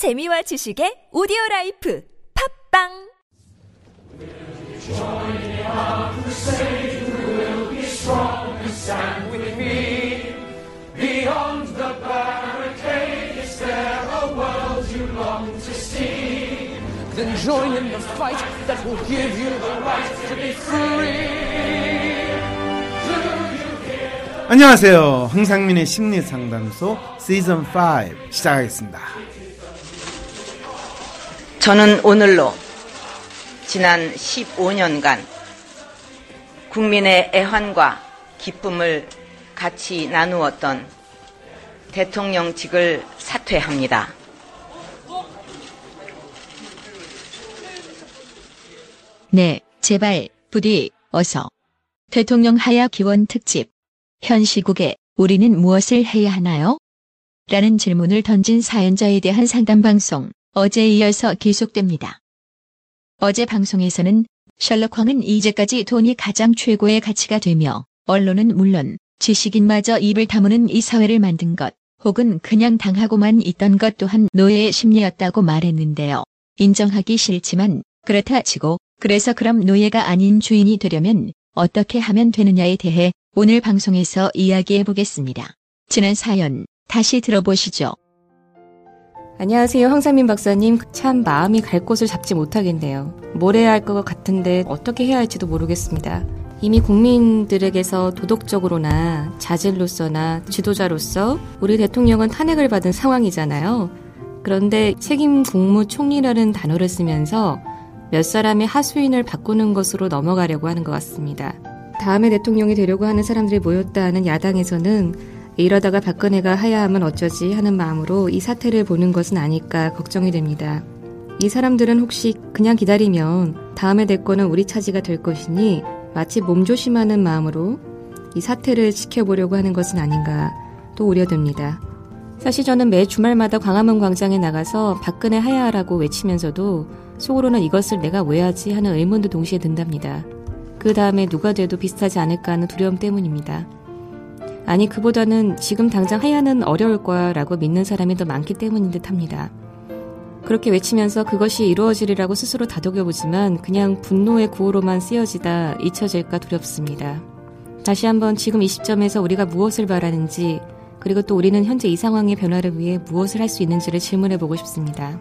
재미와 지식의 오디오 라이프 팝빵? Then join in the fight that will give you the right to be free. 안녕하세요. 황상민의 심리 상담소 시즌 5 시작하겠습니다. 저는 오늘로 지난 15년간 국민의 애환과 기쁨을 같이 나누었던 대통령직을 사퇴합니다. 네, 제발, 부디, 어서. 대통령 하야 기원 특집. 현 시국에 우리는 무엇을 해야 하나요? 라는 질문을 던진 사연자에 대한 상담 방송, 어제 이어서 계속됩니다. 어제 방송에서는 셜록 황은 이제까지 돈이 가장 최고의 가치가 되며, 언론은 물론 지식인마저 입을 다무는 이 사회를 만든 것, 혹은 그냥 당하고만 있던 것 또한 노예의 심리였다고 말했는데요. 인정하기 싫지만, 그렇다 치고, 그래서 그럼 노예가 아닌 주인이 되려면 어떻게 하면 되느냐에 대해 오늘 방송에서 이야기해 보겠습니다. 지난 사연 다시 들어보시죠. 안녕하세요. 황상민 박사님. 참 마음이 갈 곳을 잡지 못하겠네요. 뭘 해야 할 것 같은데 어떻게 해야 할지도 모르겠습니다. 이미 국민들에게서 도덕적으로나 자질로서나 지도자로서 우리 대통령은 탄핵을 받은 상황이잖아요. 그런데 책임 국무 총리라는 단어를 쓰면서 몇 사람의 하수인을 바꾸는 것으로 넘어가려고 하는 것 같습니다. 다음에 대통령이 되려고 하는 사람들이 모였다 하는 야당에서는 이러다가 박근혜가 하야하면 어쩌지 하는 마음으로 이 사태를 보는 것은 아닐까 걱정이 됩니다. 이 사람들은 혹시 그냥 기다리면 다음에 대권은 우리 차지가 될 것이니 마치 몸조심하는 마음으로 이 사태를 지켜보려고 하는 것은 아닌가 또 우려됩니다. 사실 저는 매 주말마다 광화문 광장에 나가서 박근혜 하야하라고 외치면서도 속으로는 이것을 내가 왜 하지 하는 의문도 동시에 든답니다. 그 다음에 누가 돼도 비슷하지 않을까 하는 두려움 때문입니다. 아니, 그보다는 지금 당장 하야는 어려울 거야 라고 믿는 사람이 더 많기 때문인 듯 합니다. 그렇게 외치면서 그것이 이루어지리라고 스스로 다독여보지만 그냥 분노의 구호로만 쓰여지다 잊혀질까 두렵습니다. 다시 한번 지금 이 시점에서 우리가 무엇을 바라는지 그리고 또 우리는 현재 이 상황의 변화를 위해 무엇을 할 수 있는지를 질문해 보고 싶습니다.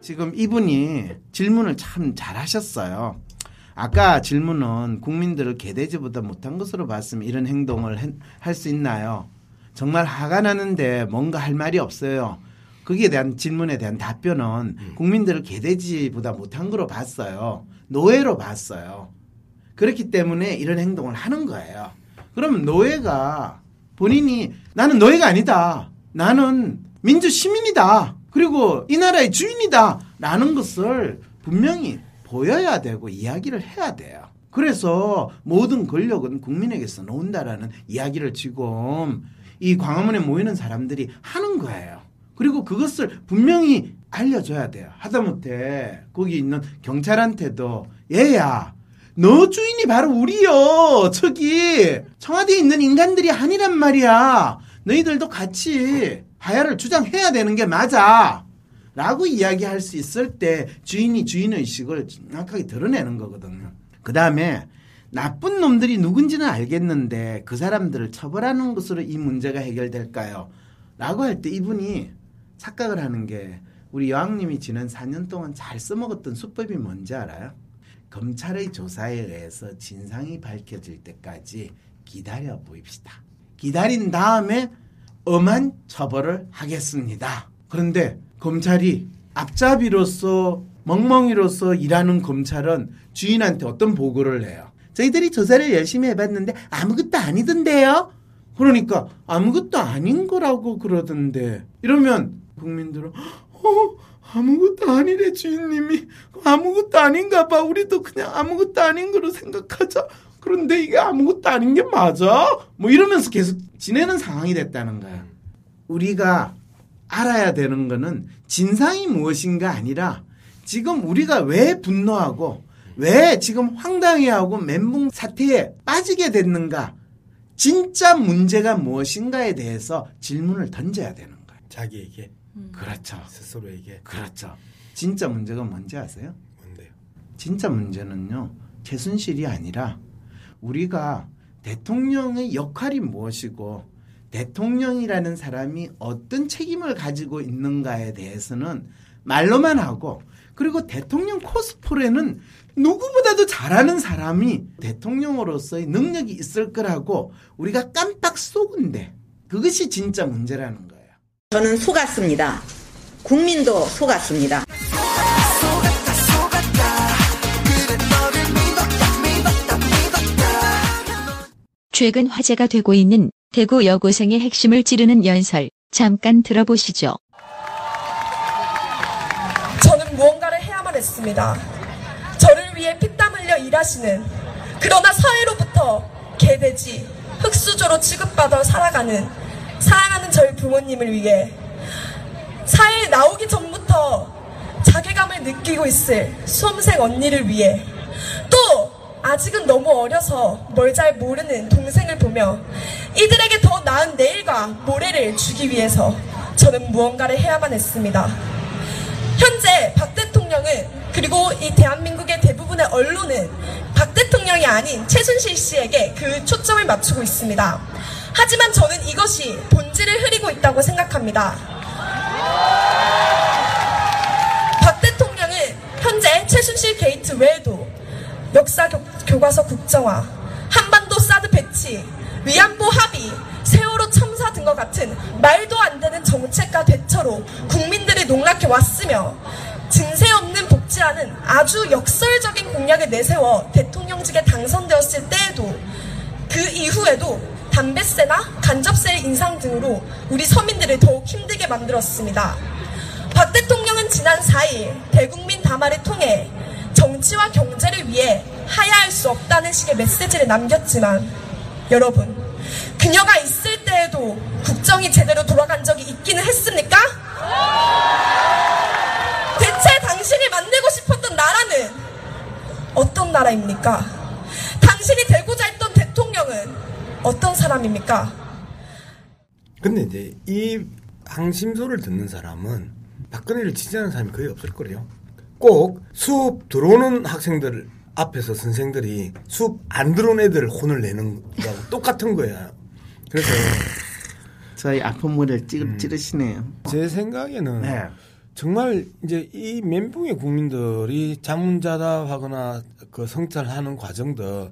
지금 이분이 질문을 참 잘하셨어요. 아까 질문은 국민들을 개돼지보다 못한 것으로 봤으면 이런 행동을 할 수 있나요? 정말 화가 나는데 뭔가 할 말이 없어요. 거기에 대한 질문에 대한 답변은 국민들을 개돼지보다 못한 거로 봤어요. 노예로 봤어요. 그렇기 때문에 이런 행동을 하는 거예요. 그러면 노예가 본인이 나는 노예가 아니다. 나는 민주 시민이다. 그리고 이 나라의 주인이다. 라는 것을 분명히 보여야 되고 이야기를 해야 돼요. 그래서 모든 권력은 국민에게서 나온다라는 이야기를 지금 이 광화문에 모이는 사람들이 하는 거예요. 그리고 그것을 분명히 알려줘야 돼요. 하다못해 거기 있는 경찰한테도 얘야 너 주인이 바로 우리요. 저기 청와대에 있는 인간들이 아니란 말이야. 너희들도 같이 하야를 주장해야 되는 게 맞아. 라고 이야기할 수 있을 때 주인이 주인의식을 정확하게 드러내는 거거든요. 그 다음에 나쁜 놈들이 누군지는 알겠는데 그 사람들을 처벌하는 것으로 이 문제가 해결될까요? 라고 할 때 이분이 착각을 하는 게 우리 여왕님이 지난 4년 동안 잘 써먹었던 수법이 뭔지 알아요? 검찰의 조사에 의해서 진상이 밝혀질 때까지 기다려 보입시다. 기다린 다음에 엄한 처벌을 하겠습니다. 그런데 검찰이 앞잡이로서 멍멍이로서 일하는 검찰은 주인한테 어떤 보고를 해요? 저희들이 조사를 열심히 해봤는데 아무것도 아니던데요? 그러니까 아무것도 아닌 거라고 그러던데 이러면 국민들은 어 아무것도 아니래 주인님이 아무것도 아닌가 봐 우리도 그냥 아무것도 아닌 거로 생각하자 그런데 이게 아무것도 아닌 게 맞아? 뭐 이러면서 계속 지내는 상황이 됐다는 거야 우리가 알아야 되는 거는 진상이 무엇인가 아니라 지금 우리가 왜 분노하고 왜 지금 황당해하고 멘붕 사태에 빠지게 됐는가 진짜 문제가 무엇인가에 대해서 질문을 던져야 되는 거예요. 자기에게. 그렇죠. 스스로에게 그렇죠. 진짜 문제가 뭔지 아세요? 뭔데요? 진짜 문제는요. 최순실이 아니라 우리가 대통령의 역할이 무엇이고 대통령이라는 사람이 어떤 책임을 가지고 있는가에 대해서는 말로만 하고 그리고 대통령 코스프레는 누구보다도 잘하는 사람이 대통령으로서의 능력이 있을 거라고 우리가 깜빡 속은데 그것이 진짜 문제라는 거예요. 저는 속았습니다. 국민도 속았습니다. 최근 화제가 되고 있는 대구 여고생의 핵심을 찌르는 연설 잠깐 들어보시죠. 저는 무언가를 해야만 했습니다. 저를 위해 피땀 흘려 일하시는 그러나 사회로부터 개돼지, 흙수저로 취급받아 살아가는 사랑하는 저희 부모님을 위해 사회에 나오기 전부터 자괴감을 느끼고 있을 수험생 언니를 위해 또 아직은 너무 어려서 뭘 잘 모르는 동생을 보며 이들에게 더 나은 내일과 모레를 주기 위해서 저는 무언가를 해야만 했습니다. 현재 박 대통령은 그리고 이 대한민국의 대부분의 언론은 박 대통령이 아닌 최순실 씨에게 그 초점을 맞추고 있습니다. 하지만 저는 이것이 본질을 흐리고 있다고 생각합니다. 박 대통령은 현재 최순실 게이트 외에도 역사 교, 교과서 국정화, 한반도 사드 배치, 위안부 합의, 세월호 참사 등과 같은 말도 안 되는 정책과 대처로 국민들을 농락해 왔으며 증세 없는 복지라는 아주 역설적인 공약을 내세워 대통령직에 당선되었을 때에도 그 이후에도 담배세나 간접세 인상 등으로 우리 서민들을 더욱 힘들게 만들었습니다. 박 대통령은 지난 4일 대국민 담화를 통해 정치와 경제를 위해 하야할 수 없다는 식의 메시지를 남겼지만 여러분 그녀가 있을 때에도 국정이 제대로 돌아간 적이 있기는 했습니까? 대체 당신이 만들고 싶었던 나라는 어떤 나라입니까? 당신이 되고자 했던 대통령은 어떤 사람입니까? 근데 이제 이 항심소를 듣는 사람은 박근혜를 지지하는 사람이 거의 없을 거래요. 꼭 수업 들어오는 학생들 앞에서 선생들이 수업 안 들어온 애들 혼을 내는 거하고 똑같은 거야. 그래서 저희 아픈 물을 찌르, 찌르시네요. 제 생각에는 네. 정말 이제 이 멘붕의 국민들이 자문자답하거나 그 성찰하는 과정들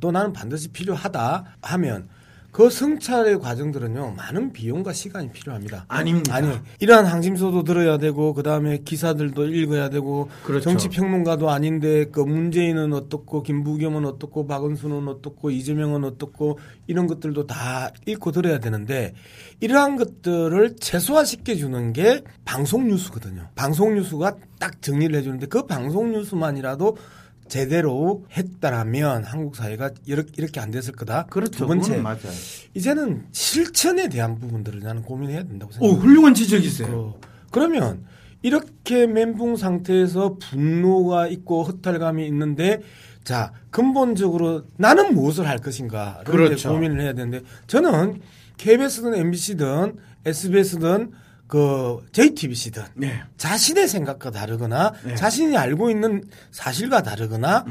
또 나는 반드시 필요하다 하면 그 성찰의 과정들은요 많은 비용과 시간이 필요합니다. 아닙니다. 아니 이러한 항심소도 들어야 되고 그 다음에 기사들도 읽어야 되고 그렇죠. 정치 평론가도 아닌데 그 문재인은 어떻고 김부겸은 어떻고 박은수는 어떻고 이재명은 어떻고 이런 것들도 다 읽고 들어야 되는데 이러한 것들을 최소화시켜 주는 게 방송 뉴스거든요. 방송 뉴스가 딱 정리를 해주는데 그 방송 뉴스만이라도 제대로 했다라면 한국 사회가 이렇게, 이렇게 안 됐을 거다. 그렇죠. 두 번째, 맞아요. 이제는 실천에 대한 부분들을 나는 고민해야 된다고 오, 생각해요. 훌륭한 지적이세요. 어, 그러면 이렇게 멘붕 상태에서 분노가 있고 허탈감이 있는데 자 근본적으로 나는 무엇을 할 것인가를 그렇죠. 고민을 해야 되는데 저는 KBS든 MBC든 SBS든 그 JTBC든 네. 자신의 생각과 다르거나 네. 자신이 알고 있는 사실과 다르거나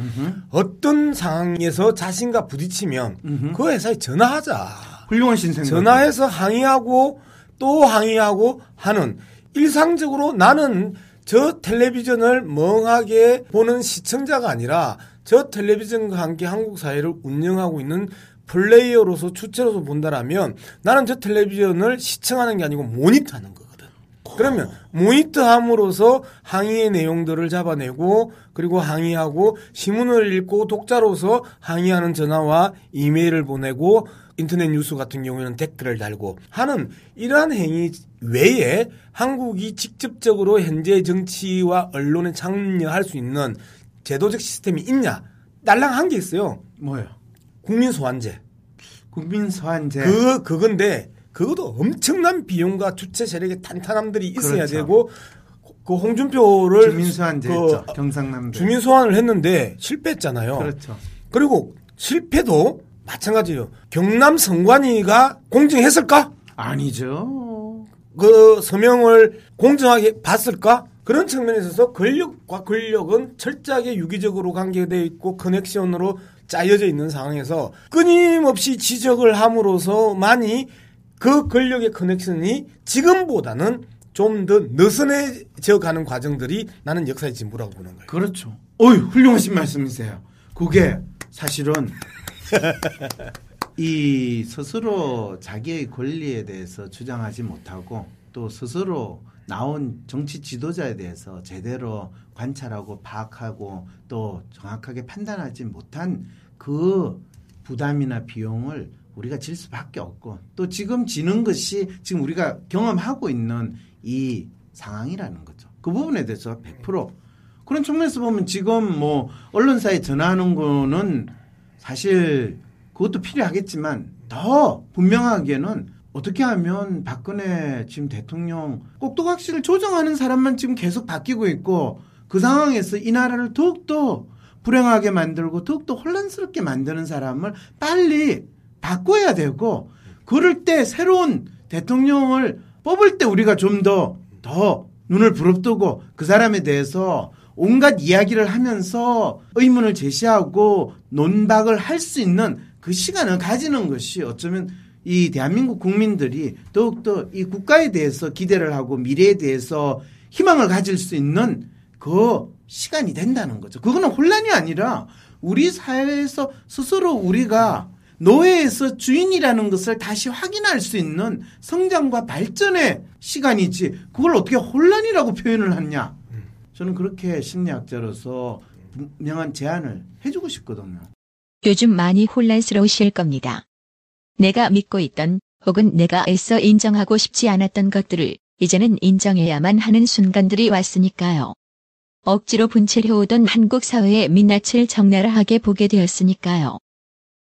어떤 상황에서 자신과 부딪히면 그 회사에 전화하자. 훌륭하신 생각. 전화해서 항의하고 또 항의하고 하는 일상적으로 나는 저 텔레비전을 멍하게 보는 시청자가 아니라 저 텔레비전과 함께 한국 사회를 운영하고 있는 플레이어로서 주체로서 본다라면 나는 저 텔레비전을 시청하는 게 아니고 모니터하는 거거든. 그러면 모니터함으로써 항의의 내용들을 잡아내고 그리고 항의하고 신문을 읽고 독자로서 항의하는 전화와 이메일을 보내고 인터넷 뉴스 같은 경우에는 댓글을 달고 하는 이러한 행위 외에 한국이 직접적으로 현재 정치와 언론에 참여할 수 있는 제도적 시스템이 있냐? 날랑한 게 있어요. 뭐요? 국민 소환제. 국민 소환제. 그 그건데 그것도 엄청난 비용과 주체 세력의 탄탄함들이 있어야 그렇죠. 되고 그 홍준표를 주민 소환제 그 있죠. 경상남도. 주민 소환을 했는데 실패했잖아요. 그렇죠. 그리고 실패도 마찬가지예요. 경남 선관위가 공정했을까? 아니죠. 그 서명을 공정하게 봤을까? 그런 측면에 있어서 권력과 권력은 철저하게 유기적으로 관계되어 있고 커넥션으로 짜여져 있는 상황에서 끊임없이 지적을 함으로써 많이 그 권력의 커넥션이 지금보다는 좀 더 느슨해져 가는 과정들이 나는 역사의 진보라고 보는 거예요. 그렇죠. 어유 훌륭하신 말씀이세요. 그게 사실은 이 스스로 자기의 권리에 대해서 주장하지 못하고 또 스스로 나온 정치 지도자에 대해서 제대로 관찰하고 파악하고 또 정확하게 판단하지 못한 그 부담이나 비용을 우리가 질 수밖에 없고 또 지금 지는 것이 지금 우리가 경험하고 있는 이 상황이라는 거죠. 그 부분에 대해서 100% 그런 측면에서 보면 지금 뭐 언론사에 전화하는 거는 사실 그것도 필요하겠지만 더 분명하게는 어떻게 하면 박근혜 지금 대통령 꼭두각시를 조정하는 사람만 지금 계속 바뀌고 있고 그 상황에서 이 나라를 더욱더 불행하게 만들고 더욱더 혼란스럽게 만드는 사람을 빨리 바꿔야 되고 그럴 때 새로운 대통령을 뽑을 때 우리가 좀더더 눈을 부릅뜨고 그 사람에 대해서 온갖 이야기를 하면서 의문을 제시하고 논박을 할 수 있는 그 시간을 가지는 것이 어쩌면 이 대한민국 국민들이 더욱더 이 국가에 대해서 기대를 하고 미래에 대해서 희망을 가질 수 있는 그 시간이 된다는 거죠. 그거는 혼란이 아니라 우리 사회에서 스스로 우리가 노예에서 주인이라는 것을 다시 확인할 수 있는 성장과 발전의 시간이지 그걸 어떻게 혼란이라고 표현을 하냐. 저는 그렇게 심리학자로서 분명한 제안을 해주고 싶거든요. 요즘 많이 혼란스러우실 겁니다. 내가 믿고 있던 혹은 내가 애써 인정하고 싶지 않았던 것들을 이제는 인정해야만 하는 순간들이 왔으니까요. 억지로 분칠해오던 한국 사회의 민낯을 적나라하게 보게 되었으니까요.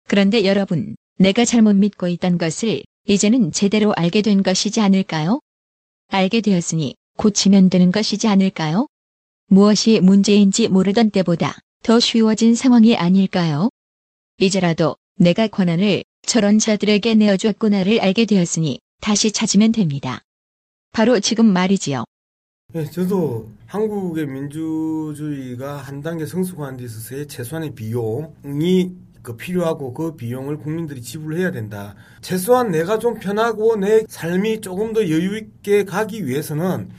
그런데 여러분, 내가 잘못 믿고 있던 것을 이제는 제대로 알게 된 것이지 않을까요? 알게 되었으니 고치면 되는 것이지 않을까요? 무엇이 문제인지 모르던 때보다 더 쉬워진 상황이 아닐까요? 이제라도 내가 권한을 저런 자들에게 내어주었구나를 알게 되었으니 다시 찾으면 됩니다. 바로 지금 말이지요. 네, 저도 한국의 민주주의가 한 단계 성숙한 데 있어서의 최소한의 비용이 그 필요하고 그 비용을 국민들이 지불해야 된다. 최소한 내가 좀 편하고 내 삶이 조금 더 여유 있게 가기 위해서는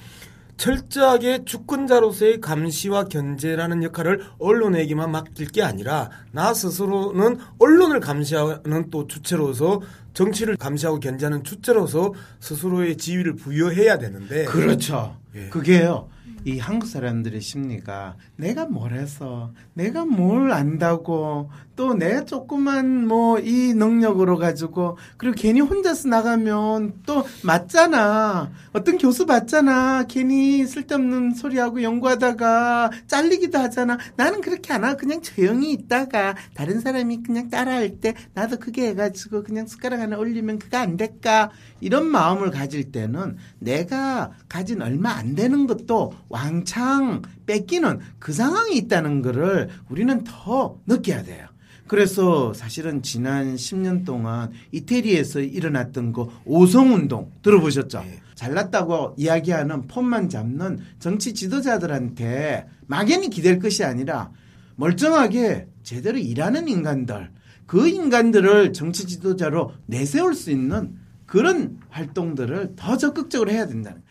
철저하게 주권자로서의 감시와 견제라는 역할을 언론에게만 맡길 게 아니라 나 스스로는 언론을 감시하는 또 주체로서 정치를 감시하고 견제하는 주체로서 스스로의 지위를 부여해야 되는데 그렇죠. 예. 그게요. 이 한국 사람들의 심리가 내가 뭘 해서 내가 뭘 안다고 또 내가 조그만 뭐 이 능력으로 가지고 그리고 괜히 혼자서 나가면 또 맞잖아. 어떤 교수 봤잖아. 괜히 쓸데없는 소리하고 연구하다가 잘리기도 하잖아. 나는 그렇게 안 하고 그냥 조용히 있다가 다른 사람이 그냥 따라할 때 나도 그게 해가지고 그냥 숟가락 하나 올리면 그거 안 될까? 이런 마음을 가질 때는 내가 가진 얼마 안 되는 것도 왕창 뺏기는 그 상황이 있다는 거를 우리는 더 느껴야 돼요. 그래서 사실은 지난 10년 동안 이태리에서 일어났던 그 오성운동 들어보셨죠? 잘났다고 이야기하는 폰만 잡는 정치 지도자들한테 막연히 기댈 것이 아니라 멀쩡하게 제대로 일하는 인간들, 그 인간들을 정치 지도자로 내세울 수 있는 그런 활동들을 더 적극적으로 해야 된다는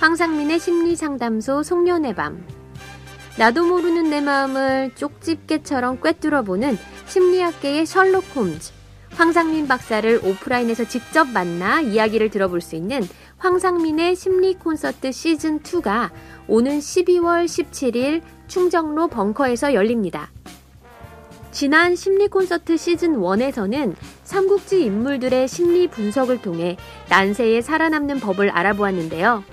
황상민의 심리상담소 송년의 밤. 나도 모르는 내 마음을 쪽집게처럼 꿰뚫어보는 심리학계의 셜록 홈즈. 황상민 박사를 오프라인에서 직접 만나 이야기를 들어볼 수 있는 황상민의 심리 콘서트 시즌2가 오는 12월 17일 충정로 벙커에서 열립니다. 지난 심리 콘서트 시즌 1에서는 삼국지 인물들의 심리 분석을 통해 난세에 살아남는 법을 알아보았는데요.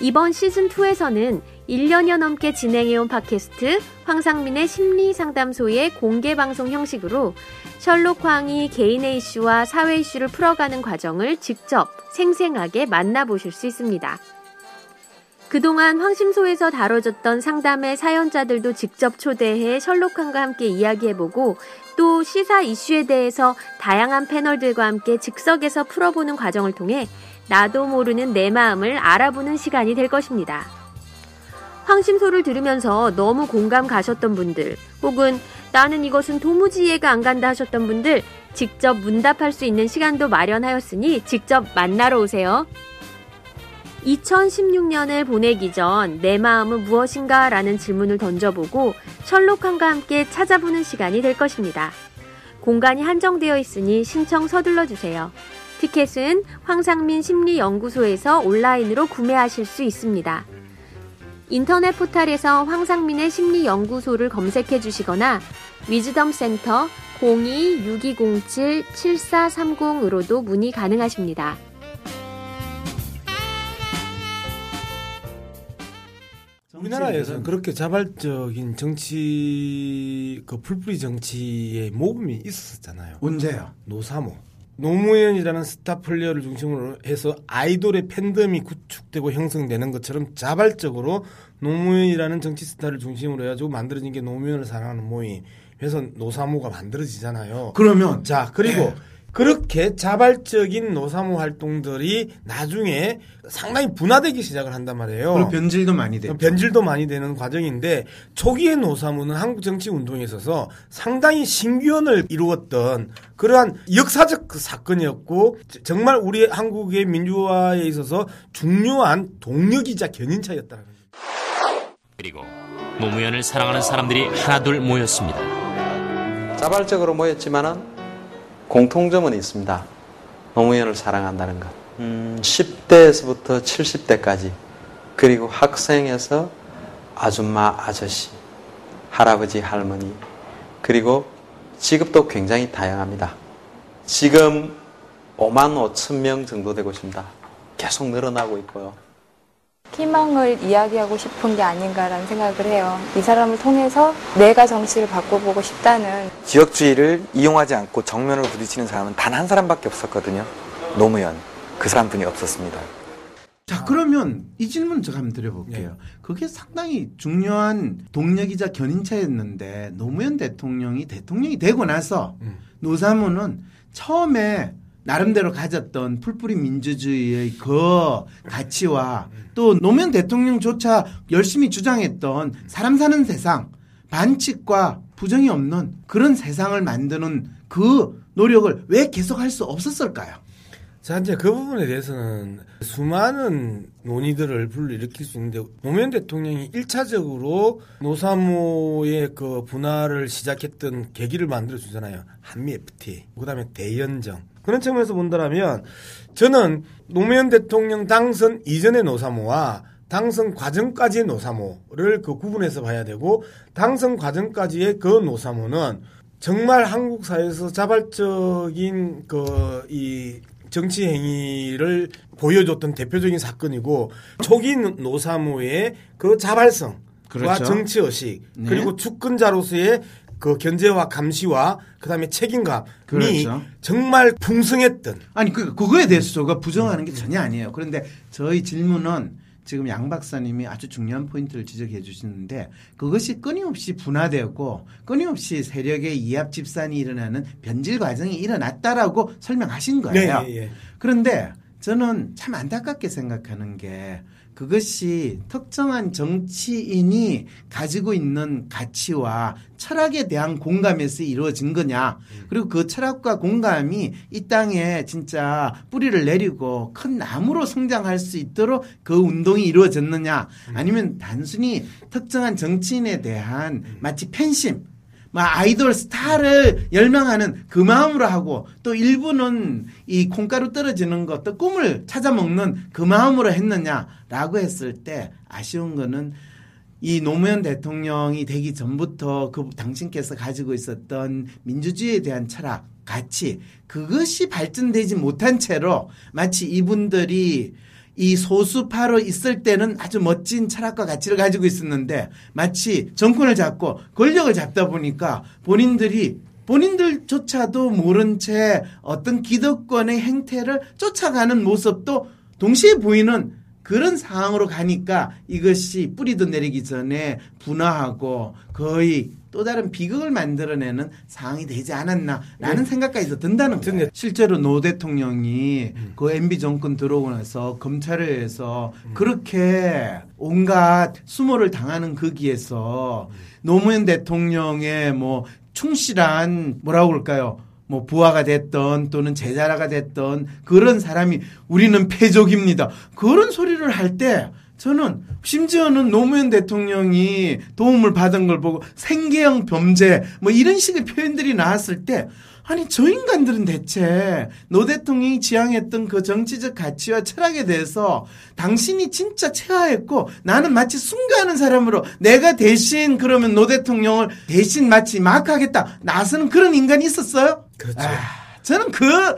이번 시즌 2에서는 1년여 넘게 진행해온 팟캐스트 황상민의 심리 상담소의 공개 방송 형식으로 셜록 황이 개인의 이슈와 사회 이슈를 풀어가는 과정을 직접 생생하게 만나보실 수 있습니다. 그동안 황심소에서 다뤄졌던 상담의 사연자들도 직접 초대해 셜록함과 함께 이야기해보고 또 시사 이슈에 대해서 다양한 패널들과 함께 즉석에서 풀어보는 과정을 통해 나도 모르는 내 마음을 알아보는 시간이 될 것입니다. 황심소를 들으면서 너무 공감 가셨던 분들, 혹은 나는 이것은 도무지 이해가 안 간다 하셨던 분들, 직접 문답할 수 있는 시간도 마련하였으니 직접 만나러 오세요. 2016년을 보내기 전 내 마음은 무엇인가 라는 질문을 던져보고 셜록함과 함께 찾아보는 시간이 될 것입니다. 공간이 한정되어 있으니 신청 서둘러 주세요. 티켓은 황상민 심리연구소에서 온라인으로 구매하실 수 있습니다. 인터넷 포탈에서 황상민의 심리연구소를 검색해 주시거나 위즈덤 센터 02-6207-7430으로도 문의 가능하십니다. 우리나라에서는 그렇게 자발적인 정치 그 풀뿌리 정치의 모범이 있었잖아요. 언제요? 노사모. 노무현이라는 스타 플레이어를 중심으로 해서 아이돌의 팬덤이 구축되고 형성되는 것처럼 자발적으로 노무현이라는 정치 스타를 중심으로 해가지고 만들어진 게 노무현을 사랑하는 모임. 그래서 노사모가 만들어지잖아요. 그러면 자 그리고 네. 그렇게 자발적인 노사모 활동들이 나중에 상당히 분화되기 시작을 한단 말이에요. 그리고 변질도 많이 됐죠. 변질도 많이 되는 과정인데 초기의 노사모는 한국 정치 운동에 있어서 상당히 신기원을 이루었던 그러한 역사적 그 사건이었고 정말 우리 한국의 민주화에 있어서 중요한 동력이자 견인차였다는 거죠. 그리고 노무현을 사랑하는 사람들이 하나둘 모였습니다. 자발적으로 모였지만은 공통점은 있습니다. 노무현을 사랑한다는 것. 음, 10대에서부터 70대까지 그리고 학생에서 아줌마, 아저씨, 할아버지, 할머니 그리고 직업도 굉장히 다양합니다. 지금 5만 5천 명 정도 되고 있습니다. 계속 늘어나고 있고요. 희망을 이야기하고 싶은 게 아닌가라는 생각을 해요. 이 사람을 통해서 내가 정치를 바꿔보고 싶다는 지역주의를 이용하지 않고 정면으로 부딪히는 사람은 단 한 사람밖에 없었거든요. 노무현. 그 사람뿐이 없었습니다. 자, 그러면 이 질문 제가 한번 드려볼게요. 그게 상당히 중요한 동력이자 견인차였는데 노무현 대통령이 대통령이 되고 나서 노사모는 처음에 나름대로 가졌던 풀뿌리 민주주의의 그 가치와 또 노무현 대통령조차 열심히 주장했던 사람 사는 세상 반칙과 부정이 없는 그런 세상을 만드는 그 노력을 왜 계속할 수 없었을까요? 자, 이제 그 부분에 대해서는 수많은 논의들을 불러일으킬 수 있는데, 노무현 대통령이 1차적으로 노사모의 그 분화를 시작했던 계기를 만들어 주잖아요. 한미 FTA, 그 다음에 대연정. 그런 측면에서 본다면, 저는 노무현 대통령 당선 이전의 노사모와 당선 과정까지의 노사모를 그 구분해서 봐야 되고, 당선 과정까지의 그 노사모는 정말 한국 사회에서 자발적인 그, 이, 정치 행위를 보여줬던 대표적인 사건이고 초기 노사모의 그 자발성 과 그렇죠. 정치 의식 네. 그리고 주권자로서의 그 견제와 감시와 그다음에 책임감이 그렇죠. 정말 풍성했던 아니 그 그거에 대해서 제가 부정하는 게 전혀 아니에요. 그런데 저희 질문은 지금 양 박사님이 아주 중요한 포인트를 지적해 주시는데 그것이 끊임없이 분화되었고 끊임없이 세력의 이합 집산이 일어나는 변질 과정이 일어났다라고 설명하신 거예요. 네, 예, 예. 그런데 저는 참 안타깝게 생각하는 게 그것이 특정한 정치인이 가지고 있는 가치와 철학에 대한 공감에서 이루어진 거냐. 그리고 그 철학과 공감이 이 땅에 진짜 뿌리를 내리고 큰 나무로 성장할 수 있도록 그 운동이 이루어졌느냐. 아니면 단순히 특정한 정치인에 대한 마치 팬심, 막 아이돌 스타를 열망하는 그 마음으로 하고 또 일부는 이 콩가루 떨어지는 것도 꿈을 찾아 먹는 그 마음으로 했느냐라고 했을 때 아쉬운 거는 이 노무현 대통령이 되기 전부터 그 당신께서 가지고 있었던 민주주의에 대한 철학, 가치 그것이 발전되지 못한 채로 마치 이분들이 이 소수파로 있을 때는 아주 멋진 철학과 가치를 가지고 있었는데 마치 정권을 잡고 권력을 잡다 보니까 본인들이 본인들조차도 모른 채 어떤 기득권의 행태를 쫓아가는 모습도 동시에 보이는 그런 상황으로 가니까 이것이 뿌리도 내리기 전에 분화하고 거의 또 다른 비극을 만들어내는 상황이 되지 않았나라는 네. 생각까지 든다는 거예요. 실제로 노 대통령이 음. 그 MB 정권 들어오고 나서 검찰에 의해서 그렇게 온갖 수모를 당하는 거기에서 노무현 대통령의 뭐 충실한 뭐라고 그럴까요? 뭐 부하가 됐던 또는 제자가 됐던 그런 사람이 우리는 폐족입니다. 그런 소리를 할 때 저는 심지어는 노무현 대통령이 도움을 받은 걸 보고 생계형 범죄 뭐 이런 식의 표현들이 나왔을 때 아니 저 인간들은 대체 노 대통령이 지향했던 그 정치적 가치와 철학에 대해서 당신이 진짜 체화했고 나는 마치 순가하는 사람으로 내가 대신 그러면 노 대통령을 대신 마치 막하겠다 나서는 그런 인간이 있었어요? 그렇죠. 저는 그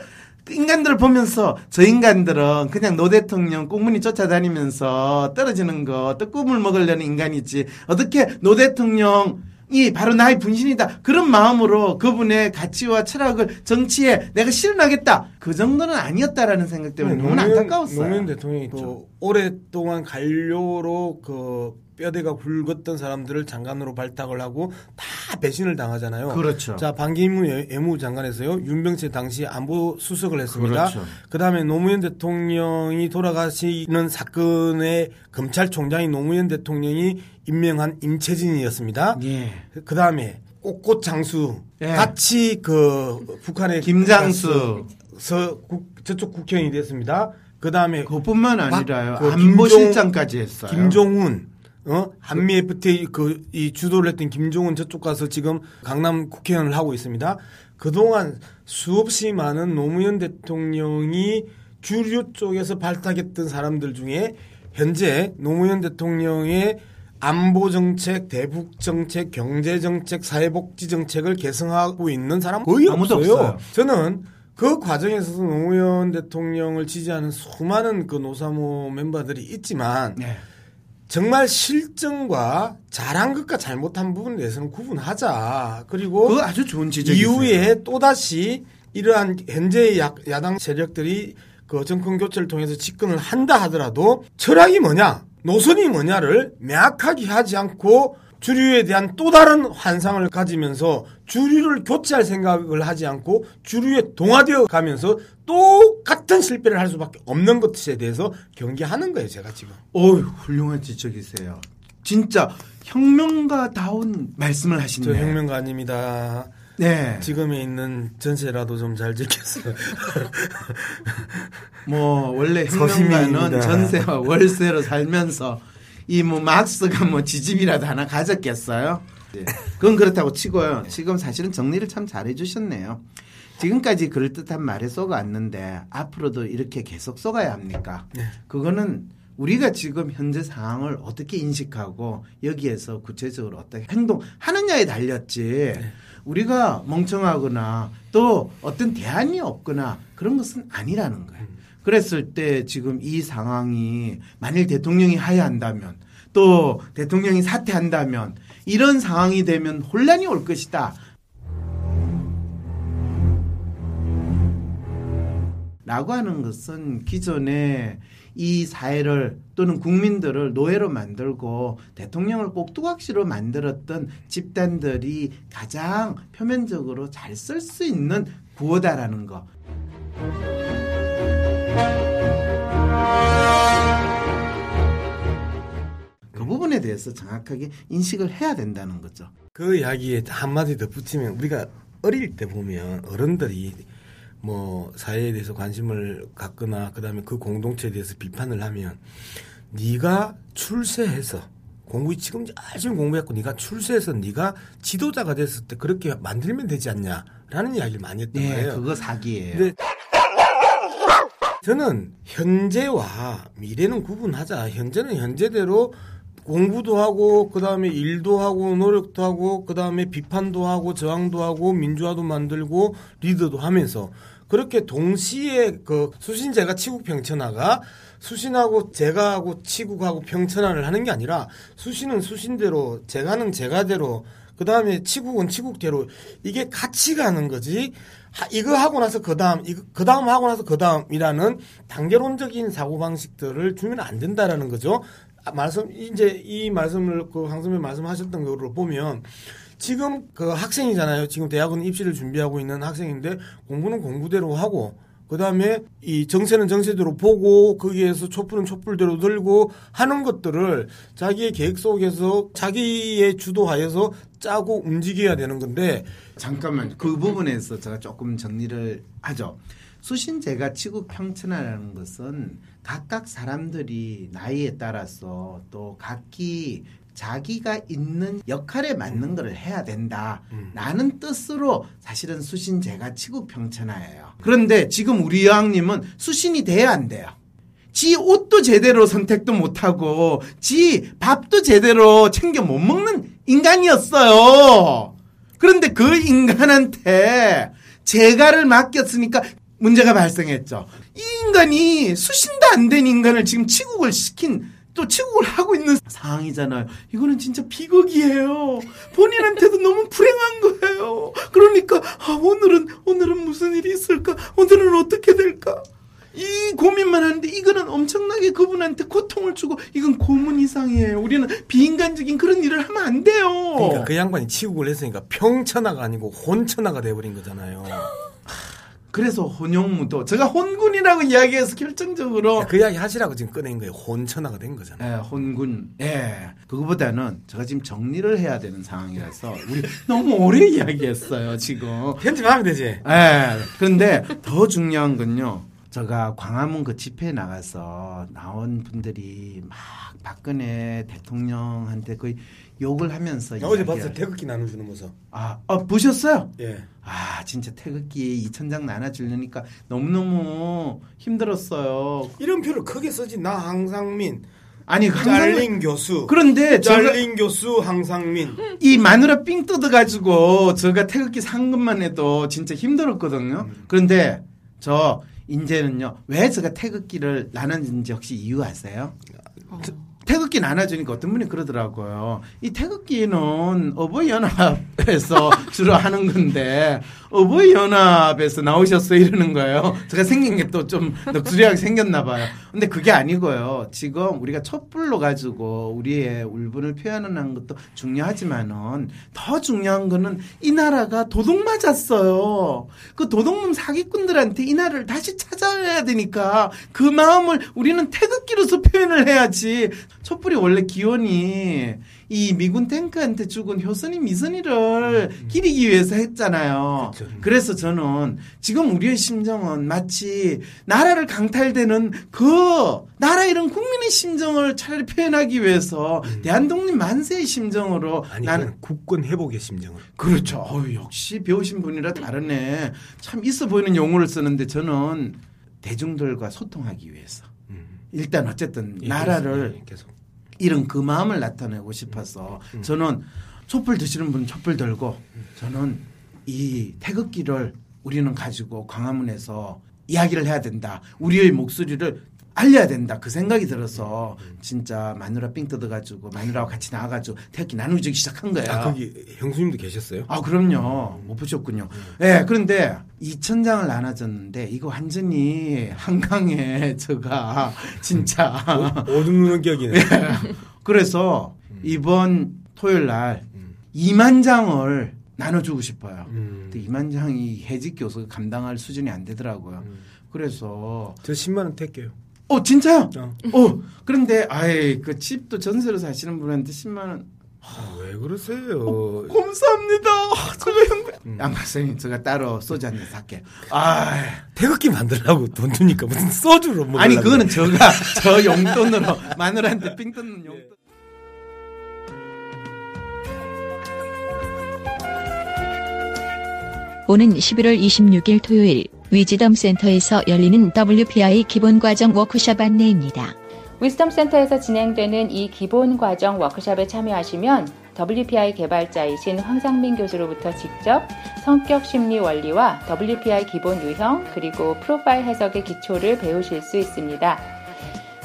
인간들을 보면서 저 인간들은 그냥 노 대통령 꽁무니 쫓아다니면서 떨어지는 떡고물을 먹으려는 인간이지 어떻게 노 대통령 이 바로 나의 분신이다. 그런 마음으로 그분의 가치와 철학을 정치에 내가 실현하겠다. 그 정도는 아니었다라는 생각 때문에 너무 안타까웠어요. 노무현 대통령이 그 오랫동안 관료로 그 뼈대가 굵었던 사람들을 장관으로 발탁을 하고 다 배신을 당하잖아요. 그렇죠. 자 반기문 외- 외무부 장관에서요 윤병세 당시 안보 수석을 했습니다. 그렇죠. 그다음에 노무현 대통령이 돌아가시는 사건의 검찰총장이 노무현 대통령이 임명한 임채진이었습니다. 예. 그다음에 꽃꽃 장수 예. 같이 그 북한의 김장수. 서 국- 저쪽 국회의원이 됐습니다. 그다음에 그뿐만 박- 아니라요. 그 안보실장까지 했어요. 김종훈 어 한미 FTA 그 이 주도를 했던 김종훈 저쪽 가서 지금 강남 국회의원을 하고 있습니다. 그동안 수없이 많은 노무현 대통령이 주류 쪽에서 발탁했던 사람들 중에 현재 노무현 대통령의 안보 정책, 대북 정책, 경제 정책, 사회복지 정책을 개성하고 있는 사람 거의 아무도 없어요. 없어요. 저는 그 과정에서 노무현 대통령을 지지하는 수많은 그 노사모 멤버들이 있지만 네. 정말 실정과 잘한 것과 잘못한 부분에 대해서는 구분하자. 그리고 그거 아주 좋은 지적이세요. 이후에 또 다시 이러한 현재의 야, 야당 세력들이 그 정권 교체를 통해서 집권을 한다 하더라도 철학이 뭐냐, 노선이 뭐냐를 명확하게 하지 않고 주류에 대한 또 다른 환상을 가지면서 주류를 교체할 생각을 하지 않고 주류에 동화되어 가면서 똑같은 실패를 할 수밖에 없는 것에 대해서 경계하는 거예요, 제가 지금. 어휴, 훌륭한 지적이세요. 진짜 혁명가다운 말씀을 저 하시네요. 혁명가입니다. 네. 지금에 있는 전세라도 좀 잘 지켰어요. 뭐 원래. 혁명가는 전세와 월세로 살면서 이 뭐 막스가 뭐 지집이라도 하나 가졌겠어요. 네. 그건 그렇다고 치고요. 지금 사실은 정리를 참 잘해 주셨네요. 지금까지 그럴듯한 말에 쏘가왔는데 앞으로도 이렇게 계속 쏘가야 합니까? 그거는 우리가 지금 현재 상황을 어떻게 인식하고 여기에서 구체적으로 어떻게 행동하느냐에 달렸지 우리가 멍청하거나 또 어떤 대안이 없거나 그런 것은 아니라는 거예요. 그랬을 때 지금 이 상황이 만일 대통령이 하야한다면 또 대통령이 사퇴한다면 이런 상황이 되면 혼란이 올 것이다. 라고 하는 것은 기존에 이 사회를 또는 국민들을 노예로 만들고 대통령을 꼭두각시로 만들었던 집단들이 가장 표면적으로 잘 쓸 수 있는 구호다라는 거. 그 부분에 대해서 정확하게 인식을 해야 된다는 거죠. 그 이야기에 한마디 더 붙이면 우리가 어릴 때 보면 어른들이 뭐 사회에 대해서 관심을 갖거나 그다음에 그 공동체에 대해서 비판을 하면 네가 출세해서 공부 지금 열심히 공부했고 네가 출세해서 네가 지도자가 됐을 때 그렇게 만들면 되지 않냐라는 이야기를 많이 했던 네, 거예요. 그거 사기예요. 근데 저는 현재와 미래는 구분하자. 현재는 현재대로 공부도 하고 그다음에 일도 하고 노력도 하고 그다음에 비판도 하고 저항도 하고 민주화도 만들고 리더도 하면서 그렇게 동시에 그 수신제가 치국 평천하가 수신하고 제가하고 치국하고 평천화를 하는 게 아니라 수신은 수신대로 제가는 제가대로 그 다음에 치국은 치국대로 이게 같이 가는 거지 하- 이거 하고 나서 그 다음, 이거, 그 다음 하고 나서 그 다음이라는 단계론적인 사고방식들을 주면 안 된다라는 거죠. 아, 말씀, 이제 이 말씀을 그 황선배 말씀하셨던 거로 보면 지금 그 학생이잖아요. 지금 대학원 입시를 준비하고 있는 학생인데 공부는 공부대로 하고 그 다음에 이 정세는 정세대로 보고 거기에서 촛불은 촛불대로 들고 하는 것들을 자기의 계획 속에서 자기의 주도하에서 짜고 움직여야 되는 건데 잠깐만 그 부분에서 제가 조금 정리를 하죠. 수신제가 치국 평천화라는 것은 각각 사람들이 나이에 따라서 또 각기 자기가 있는 역할에 맞는 것을 해야 된다. 라는 뜻으로 사실은 수신제가 치국 평천화예요. 그런데 지금 우리 여왕님은 수신이 돼야 안 돼요. 지 옷도 제대로 선택도 못하고 지 밥도 제대로 챙겨 못 먹는 인간이었어요. 그런데 그 인간한테 재가를 맡겼으니까 문제가 발생했죠. 이 인간이 수신도 안 된 인간을 지금 치국을 시킨 또 치국을 하고 있는 상황이잖아요. 이거는 진짜 비극이에요. 본인한테도 너무 불행한 거예요. 그러니까 아, 오늘은 오늘은 무슨 일이 있을까? 오늘은 어떻게 될까? 이 고민만 하는데 이거는 엄청나게 그분한테 고통을 주고 이건 고문 이상이에요. 우리는 비인간적인 그런 일을 하면 안 돼요. 그러니까 그 양반이 치국을 했으니까 평천하가 아니고 혼천하가 돼버린 거잖아요. 그래서 혼용무도 제가 혼군이라고 이야기해서 결정적으로 그 이야기 하시라고 지금 꺼낸 거예요. 혼천하가 된 거잖아요. 예, 혼군. 예. 그거보다는 제가 지금 정리를 해야 되는 상황이라서 우리 너무 오래 이야기했어요, 지금. 편집하면 되지. 예. 그런데 더 중요한 건요. 제가 광화문 그 집회에 나가서 나온 분들이 막 박근혜 대통령한테 거의 욕을 하면서 어제 봤어요. 태극기 나눠주는 모습. 아, 어, 보셨어요? 예. 아, 진짜 태극기 2천장 나눠주려니까 너무너무 힘들었어요. 이름표를 크게 쓰지. 나 항상민. 아니, 그 잘린 교수. 그런데 잘린 교수 항상민. 이 마누라 삥 뜯어가지고 제가 태극기 산 것만 해도 진짜 힘들었거든요. 그런데 저 이제는요 왜 제가 태극기를 나눴는지 혹시 이유 아세요? 저- 태극기 나눠주니까 어떤 분이 그러더라고요. 이 태극기는 어버이연합에서 주로 하는 건데 어버이연합에서 나오셨어요 이러는 거예요. 제가 생긴 게 또좀 넋두리하게 생겼나 봐요. 근데 그게 아니고요. 지금 우리가 촛불로 가지고 우리의 울분을 표현하는 것도 중요하지만은 더 중요한 거는 이 나라가 도둑 맞았어요. 그 도둑놈 사기꾼들한테 이 나라를 다시 찾아야 되니까 그 마음을 우리는 태극기로서 표현을 해야지. 촛불이 원래 기원이 이 미군 탱크한테 죽은 효선이 미선이를 기리기 위해서 했잖아요. 그래서 저는 지금 우리의 심정은 마치 나라를 강탈되는 그 나라 이런 국민의 심정을 차라리 표현하기 위해서 대한독립 만세의 심정으로 아니, 나는 국권 회복의 심정을. 그렇죠. 어우, 역시 배우신 분이라 다르네. 참 있어 보이는 용어를 쓰는데 저는 대중들과 소통하기 위해서. 일단 어쨌든 예, 나라를 예, 계속. 이런 그 마음을 나타내고 싶어서 저는 촛불 드시는 분 촛불 들고 저는 이 태극기를 우리는 가지고 광화문에서 이야기를 해야 된다. 우리의 목소리를 알려야 된다. 그 생각이 들어서 진짜 마누라 삥 뜯어가지고 마누라와 같이 나와가지고 태극기 나누기 시작한 거야. 아, 거기 형수님도 계셨어요? 아, 그럼요. 못 보셨군요. 예, 그런데 2,000장을 나눠줬는데 이거 완전히 한강에 제가 진짜 오줌 누는 격이네. 예. 그래서 이번 토요일 날 2만 장을 나눠주고 싶어요. 근데 2만 장이 해직 교수가 감당할 수준이 안 되더라고요. 그래서 저 10만 원 택게요. 어 진짜요? 어. 어 그런데 아이 그 집도 전세로 사시는 분한테 10만 원 아, 왜 그러세요? 감사합니다. 제가 형, 양 박사님 제가 따로 소주 한잔 살게. 아, 태극기 만들라고 돈 주니까 무슨 소주로 먹으려고 아니 그거는 제가 저 용돈으로 마누라한테 삥 뜯는 용돈. 오는 11월 26일 토요일 위즈덤 센터에서 열리는 WPI 기본과정 워크숍 안내입니다. 위스덤 센터에서 진행되는 이 기본 과정 워크숍에 참여하시면 WPI 개발자이신 황상민 교수로부터 직접 성격 심리 원리와 WPI 기본 유형 그리고 프로파일 해석의 기초를 배우실 수 있습니다.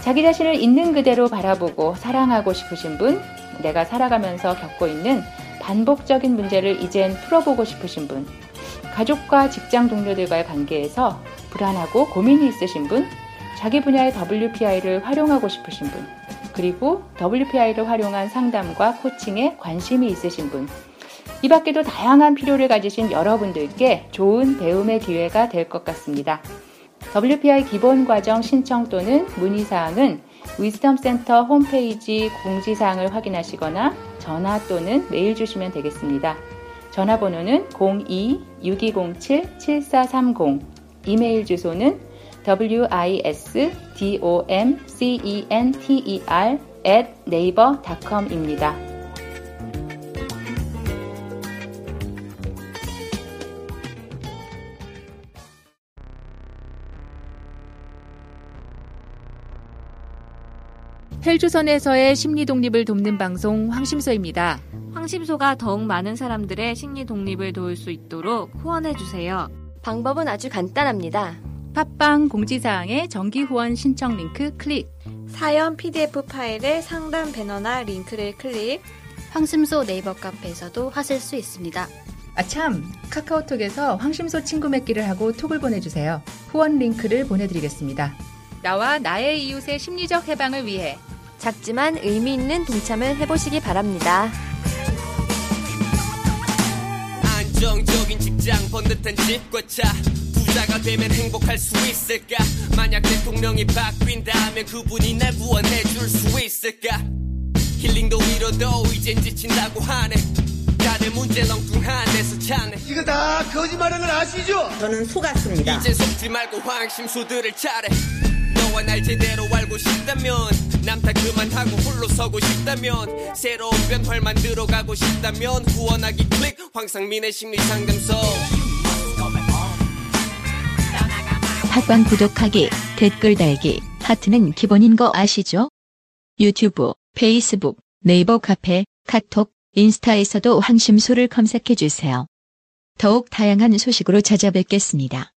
자기 자신을 있는 그대로 바라보고 사랑하고 싶으신 분, 내가 살아가면서 겪고 있는 반복적인 문제를 이젠 풀어보고 싶으신 분, 가족과 직장 동료들과의 관계에서 불안하고 고민이 있으신 분, 자기 분야의 WPI를 활용하고 싶으신 분, 그리고 WPI를 활용한 상담과 코칭에 관심이 있으신 분, 이 밖에도 다양한 필요를 가지신 여러분들께 좋은 배움의 기회가 될 것 같습니다. WPI 기본 과정 신청 또는 문의 사항은 위즈덤 센터 홈페이지 공지사항을 확인하시거나 전화 또는 메일 주시면 되겠습니다. 전화번호는 02-6207-7430, 이메일 주소는 wisdomcenter at naver.com입니다. 헬조선에서의 심리 독립을 돕는 방송 황심소입니다. 황심소가 더욱 많은 사람들의 심리 독립을 도울 수 있도록 후원해 주세요. 방법은 아주 간단합니다. 팟빵 공지사항의 정기 후원 신청 링크 클릭. 사연 PDF 파일에 상단 배너나 링크를 클릭. 황심소 네이버 카페에서도 하실 수 있습니다. 아참, 카카오톡에서 황심소 친구 맺기를 하고 톡을 보내주세요. 후원 링크를 보내드리겠습니다. 나와 나의 이웃의 심리적 해방을 위해 작지만 의미 있는 동참을 해보시기 바랍니다. 안정적인 직장 번듯한 집과 차 부자가 되면 행복할 수 있을까 만약 대통령이 바뀐다면 그분이 날 구원해 줄 수 있을까 힐링도 위로도 이젠 지친다고 하네 다들 문제 엉뚱한 데서 찾네 이거 다 거짓말하는 걸 아시죠? 저는 속았습니다. 이제 속지 말고 황심수들을 차례 너와 날 제대로 알고 싶다면 남탓 그만하고 홀로 서고 싶다면 새로운 변화를 만들어 가고 싶다면 후원하기 클릭 황상민의 심리상담소 팟빵 구독하기, 댓글 달기, 하트는 기본인 거 아시죠? 유튜브, 페이스북, 네이버 카페, 카톡, 인스타에서도 황심소를 검색해 주세요. 더욱 다양한 소식으로 찾아뵙겠습니다.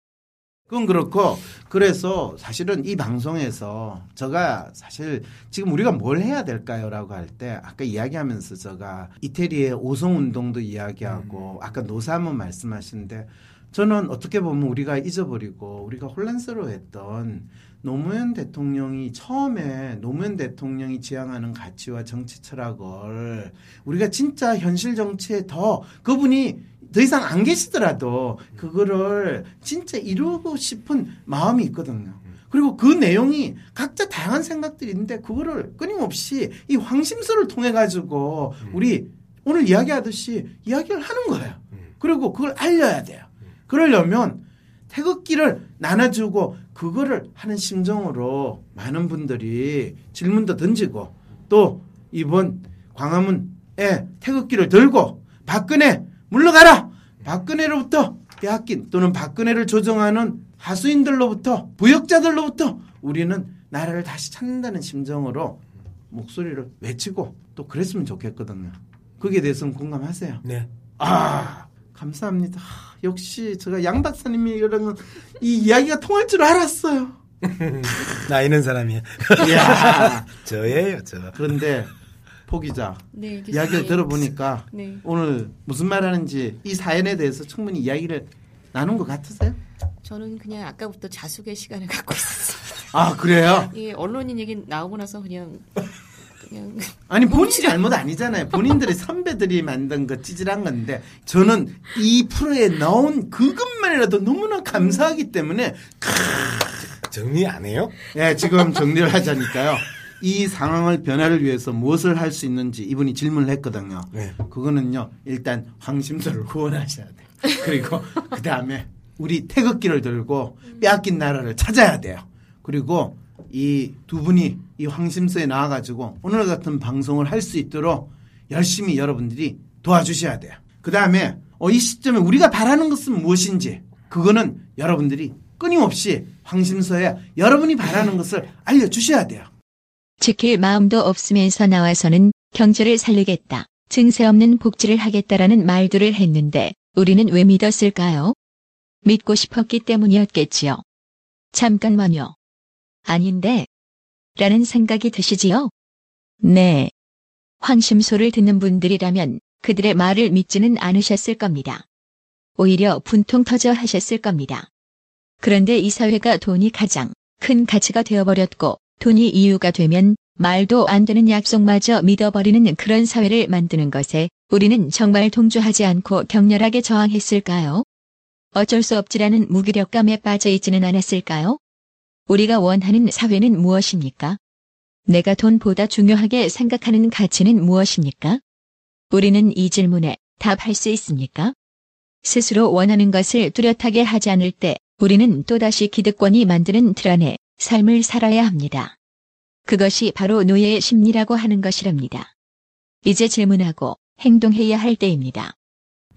그건 그렇고 그래서 사실은 이 방송에서 제가 사실 지금 우리가 뭘 해야 될까요라고 할 때 아까 이야기하면서 제가 이태리의 오송 운동도 이야기하고 아까 노사모 말씀하시는데 저는 어떻게 보면 우리가 잊어버리고 우리가 혼란스러워했던 노무현 대통령이 처음에 노무현 대통령이 지향하는 가치와 정치 철학을 우리가 진짜 현실 정치에 더 그분이 더 이상 안 계시더라도 그거를 진짜 이루고 싶은 마음이 있거든요. 그리고 그 내용이 각자 다양한 생각들이 있는데 그거를 끊임없이 이 황심서를 통해 가지고 우리 오늘 이야기하듯이 이야기를 하는 거예요. 그리고 그걸 알려야 돼요. 그러려면 태극기를 나눠주고 그거를 하는 심정으로 많은 분들이 질문도 던지고 또 이번 광화문에 태극기를 들고 박근혜 물러가라! 박근혜로부터 빼앗긴 또는 박근혜를 조정하는 하수인들로부터 부역자들로부터 우리는 나라를 다시 찾는다는 심정으로 목소리를 외치고 또 그랬으면 좋겠거든요. 거기에 대해서는 공감하세요? 네. 아, 감사합니다. 아, 역시 제가 양 박사님이랑 이 이야기가 통할 줄 알았어요. 나 있는 사람이야. 이야. 저예요, 저. 그런데 포기자 네. 이야기를 들어보니까 네. 오늘 무슨 말 하는지 이 사연에 대해서 충분히 이야기를 나눈 것 같으세요? 저는 그냥 아까부터 자숙의 시간을 갖고 있었습니다. 아 그래요? 예, 언론인 얘기 나오고 나서 그냥 그냥 아니 본인 잘못 아니잖아요. 본인들의 선배들이 만든 거 찌질한 건데 저는 이 프로에 나온 그것만이라도 너무나 감사하기 때문에 정리 안 해요? 네, 지금 정리를 하자니까요. 이 상황을 변화를 위해서 무엇을 할 수 있는지 이분이 질문을 했거든요. 네. 그거는요, 일단 황심서를 후원하셔야 돼요. 그리고 그 다음에 우리 태극기를 들고 빼앗긴 나라를 찾아야 돼요. 그리고 이 두 분이 이 황심서에 나와 가지고 오늘 같은 방송을 할 수 있도록 열심히 여러분들이 도와주셔야 돼요. 그 다음에 어, 이 시점에 우리가 바라는 것은 무엇인지 그거는 여러분들이 끊임없이 황심서에 여러분이 바라는 것을 알려주셔야 돼요. 지킬 마음도 없으면서 나와서는 경제를 살리겠다, 증세 없는 복지를 하겠다라는 말들을 했는데 우리는 왜 믿었을까요? 믿고 싶었기 때문이었겠지요. 잠깐만요. 아닌데? 라는 생각이 드시지요? 네. 황심소를 듣는 분들이라면 그들의 말을 믿지는 않으셨을 겁니다. 오히려 분통 터져 하셨을 겁니다. 그런데 이 사회가 돈이 가장 큰 가치가 되어버렸고 돈이 이유가 되면 말도 안 되는 약속마저 믿어버리는 그런 사회를 만드는 것에 우리는 정말 동조하지 않고 격렬하게 저항했을까요? 어쩔 수 없지라는 무기력감에 빠져 있지는 않았을까요? 우리가 원하는 사회는 무엇입니까? 내가 돈보다 중요하게 생각하는 가치는 무엇입니까? 우리는 이 질문에 답할 수 있습니까? 스스로 원하는 것을 뚜렷하게 하지 않을 때 우리는 또다시 기득권이 만드는 틀 안에 삶을 살아야 합니다. 그것이 바로 노예의 심리라고 하는 것이랍니다. 이제 질문하고 행동해야 할 때입니다.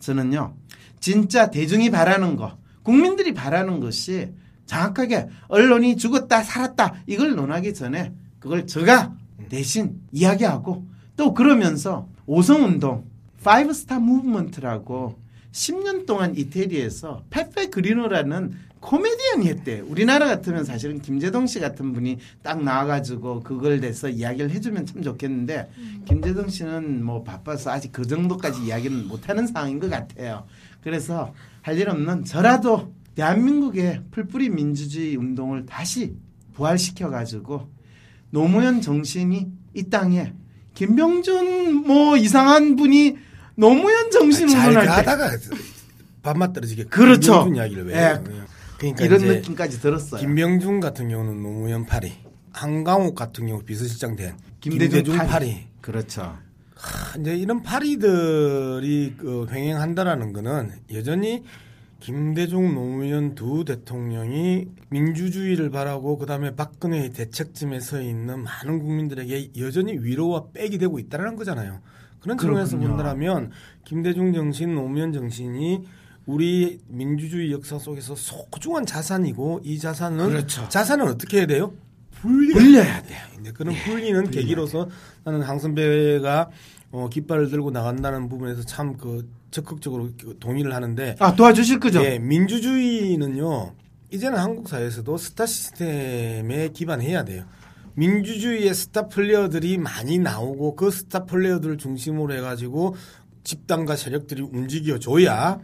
저는요, 진짜 대중이 바라는 거, 국민들이 바라는 것이 정확하게 언론이 죽었다, 살았다, 이걸 논하기 전에 그걸 제가 대신 이야기하고 또 그러면서 오성운동, Five Star Movement라고 10년 동안 이태리에서 베페 그릴로라는 코미디언이 했대. 우리나라 같으면 사실은 김재동 씨 같은 분이 딱 나와가지고 그걸 대해서 이야기를 해주면 참 좋겠는데 음. 김재동 씨는 뭐 바빠서 아직 그 정도까지 이야기는 못하는 상황인 것 같아요. 그래서 할 일 없는 저라도 대한민국의 풀뿌리 민주주의 운동을 다시 부활시켜가지고 노무현 정신이 이 땅에 김병준 뭐 이상한 분이 노무현 정신 잘 가다가 밥맛 떨어지게 그렇죠. 이야기를 왜 예. 그러니까 이런 느낌까지 들었어요. 김병준 같은 경우는 노무현 파리, 한강욱 같은 경우 비서실장 된 김대중, 김대중 파리. 파리. 그렇죠. 하, 이제 이런 파리들이 그 횡행한다라는 거는 여전히 김대중 노무현 두 대통령이 민주주의를 바라고 그다음에 박근혜의 대책점에 서 있는 많은 국민들에게 여전히 위로와 백이 되고 있다는 거잖아요. 그런 측면에서 본다면 김대중 정신, 노무현 정신이 우리 민주주의 역사 속에서 소중한 자산이고 이 자산은 그렇죠. 자산은 어떻게 해야 돼요? 분려야 돼요. 네, 그런 예, 분리는 계기로서 나는 항선배가 어, 깃발을 들고 나간다는 부분에서 참 그 적극적으로 그 동의를 하는데 아 도와주실 거죠? 예, 민주주의는요 이제는 한국 사회에서도 스타 시스템에 기반해야 돼요. 민주주의의 스타 플레이어들이 많이 나오고 그 스타 플레이어들을 중심으로 해가지고 집단과 세력들이 움직여줘야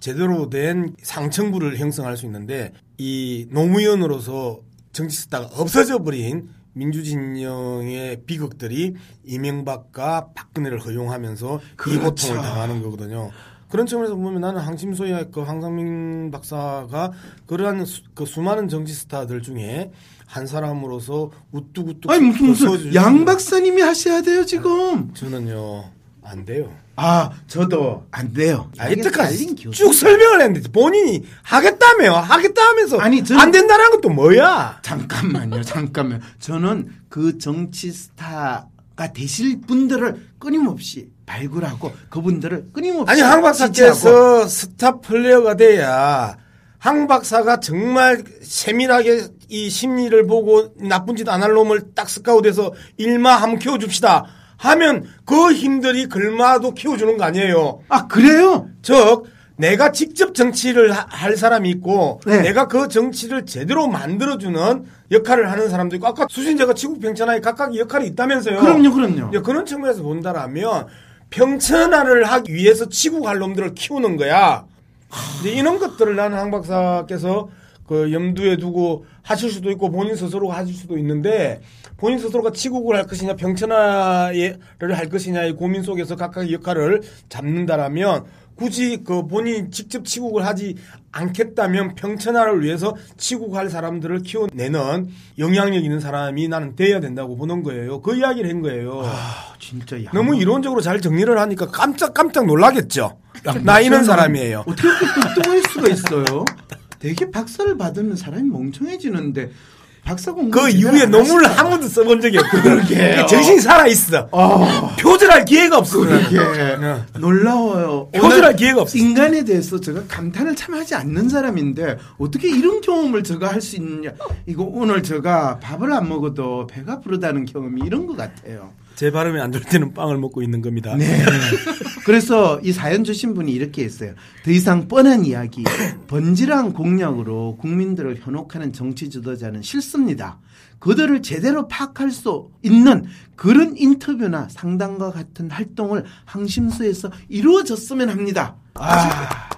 제대로 된 상층부를 형성할 수 있는데 이 노무현으로서 정치 스타가 없어져 버린 민주진영의 비극들이 이명박과 박근혜를 허용하면서 그렇죠. 이 고통을 당하는 거거든요. 그런 측면에서 보면 나는 항심소의 그 황상민 박사가 그러한 수, 그 수많은 정치 스타들 중에 한 사람으로서 우뚝우뚝 아니 무슨 무슨 양 박사님이 하셔야 돼요 지금 저는요 안 돼요. 아, 저도 안 돼요. 아, 이때까지 쭉 설명을 했는데 본인이 하겠다며, 하겠다 하면서 아니, 저는, 안 된다는 것도 뭐야? 잠깐만요, 잠깐만. 저는 그 정치 스타가 되실 분들을 끊임없이 발굴하고 그분들을 끊임없이 아니, 황 박사께서 스타 플레이어가 돼야 황 박사가 정말 세밀하게 이 심리를 보고 나쁜 짓 안 할 놈을 딱 스카우트해서 일마 한번 키워줍시다. 하면 그 힘들이 글마도 키워주는 거 아니에요. 아 그래요? 즉 내가 직접 정치를 할 사람이 있고 네. 내가 그 정치를 제대로 만들어주는 역할을 하는 사람도 있고 아까 수신자가 지구 평천하에 각각 역할이 있다면서요. 그럼요, 그럼요. 그런 측면에서 본다라면 평천화를 하기 위해서 지구 갈 놈들을 키우는 거야. 이제 이런 것들을 나는 황 박사께서 그 염두에 두고 하실 수도 있고 본인 스스로가 하실 수도 있는데 본인 스스로가 치국을 할 것이냐 병천화를 할 것이냐의 고민 속에서 각각의 역할을 잡는다라면 굳이 그 본인이 직접 치국을 하지 않겠다면 평천화를 위해서 치국할 사람들을 키워내는 영향력 있는 사람이 나는 돼야 된다고 보는 거예요. 그 이야기를 한 거예요. 아, 진짜 양... 너무 이론적으로 잘 정리를 하니까 깜짝 깜짝 놀라겠죠. 나 이런 사람이에요. 어떻게 그렇게 뚱뚱할 수가 있어요? 되게 박사를 받으면 사람이 멍청해지는데 박사 공부 그 이후에 논문을 한 번도 써본 적이 없고 그러게 정신이 살아 있어. 어. 표절할 기회가 없어. 그러게 어. 놀라워요. 표절할 기회가 없어. 인간에 대해서 제가 감탄을 참 하지 않는 사람인데 어떻게 이런 경험을 제가 할 수 있느냐. 이거 오늘 제가 밥을 안 먹어도 배가 부르다는 경험이 이런 것 같아요. 제 발음이 안 좋을 때는 빵을 먹고 있는 겁니다. 네. 그래서 이 사연 주신 분이 이렇게 했어요. 더 이상 뻔한 이야기, 번지랑 공약으로 국민들을 현혹하는 정치 지도자는 싫습니다. 그들을 제대로 파악할 수 있는 그런 인터뷰나 상담과 같은 활동을 항심소에서 이루어졌으면 합니다. 아.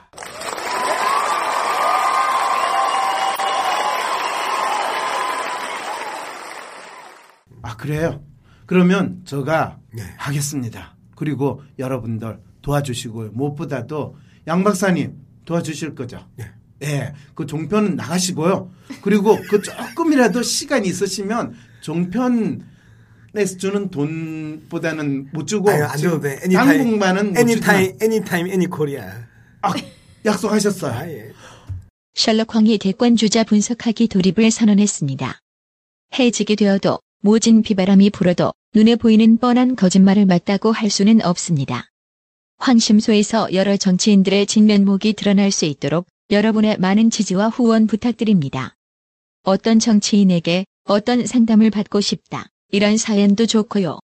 아 그래요? 그러면 제가 네. 하겠습니다. 그리고 여러분들 도와주시고요. 무엇보다도 양 박사님 도와주실 거죠? 네. 예, 그 종편은 나가시고요. 그리고 그 조금이라도 시간이 있으시면 종편 에서 주는 돈보다는 못 주고 아유, 안 줘도 돼. 한국만은 못 anytime, anytime, any Korea. 아, 약속하셨어요. 아, 예. 셜록 황이 대권 주자 분석하기 돌입을 선언했습니다. 해직이 되어도 모진 비바람이 불어도 눈에 보이는 뻔한 거짓말을 맞다고 할 수는 없습니다. 황심소에서 여러 정치인들의 진면목이 드러날 수 있도록 여러분의 많은 지지와 후원 부탁드립니다. 어떤 정치인에게 어떤 상담을 받고 싶다. 이런 사연도 좋고요.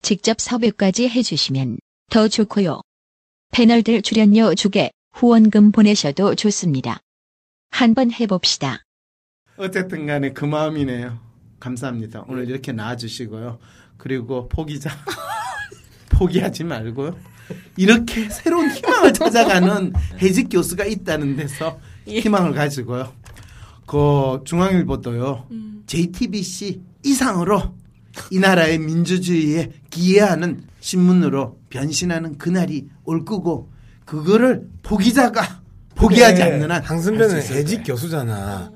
직접 섭외까지 해주시면 더 좋고요. 패널들 출연료 주게 후원금 보내셔도 좋습니다. 한번 해봅시다. 어쨌든 간에 그 마음이네요. 감사합니다. 오늘 이렇게 나와주시고요. 그리고 포기자. 포기하지 말고요. 이렇게 새로운 희망을 찾아가는 해직 교수가 있다는 데서 희망을 가지고요. 그 중앙일보도요. JTBC 이상으로 이 나라의 민주주의에 기여하는 신문으로 변신하는 그날이 올 거고 그거를 포기자가 포기하지 않는 한 있을 해직 거예요. 교수잖아.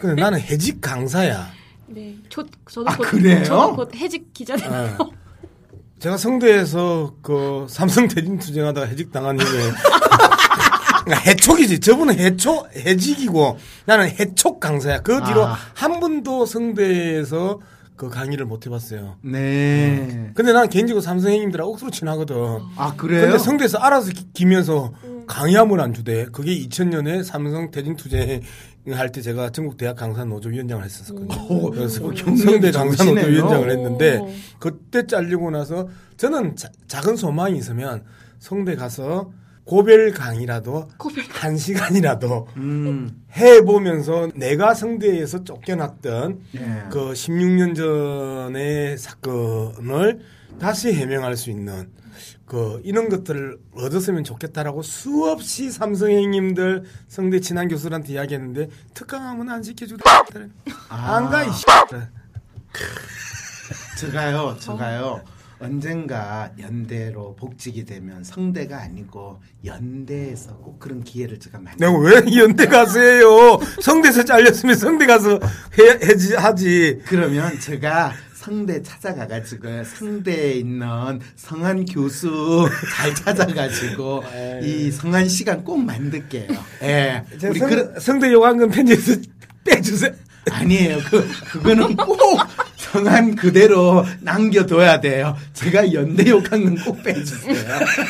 근데 나는 해직 강사야. 네, 저, 저도 아, 곧, 그래요? 저도 곧 해직 기자네요. 어. 제가 성대에서 그 삼성 대진 투쟁하다가 해직 당한 이후에 그러니까 해촉이지. 저분은 해촉 해직이고 나는 해촉 강사야. 그 뒤로 아. 한 번도 성대에서 그 강의를 못 해봤어요. 네. 근데 난 개인적으로 삼성 형님들하고 억수로 친하거든. 아, 그래요? 근데 성대에서 알아서 기- 기면서 강의함을 안 주대. 그게 2000년에 삼성 대진 투쟁 할 때 제가 전국 대학 강사 노조 위원장을 했었거든요. 그래서 경력이 성대 강사 노조. 위원장을 했는데 오. 그때 잘리고 나서 저는 자- 작은 소망이 있으면 성대 가서 고별 강의라도 한 시간이라도 음. 해보면서 내가 성대에서 쫓겨났던 예. 그 16년 전의 사건을 다시 해명할 수 있는 그 이런 것들을 얻었으면 좋겠다라고 수없이 삼성 형님들 성대 친한 교수들한테 이야기했는데 특강하면 안 시켜주다. 안 가, 이 제가요, 제가요. 언젠가 연대로 복직이 되면 성대가 아니고 연대에서 꼭 그런 기회를 제가 많이 내가 왜 연대 가수예요? 성대에서 잘렸으면 성대 가서 해, 해지, 하지. 그러면 제가 성대 찾아가가지고 성대에 있는 성한 교수 잘 찾아가지고 이 성한 시간 꼭 만들게요. 예. 저 우리 성, 그 성대 요강금 편지에서 빼주세요. 아니에요. 그 그거는 꼭 성한 그대로 남겨둬야 돼요. 제가 연대 욕한 건 꼭 빼주세요.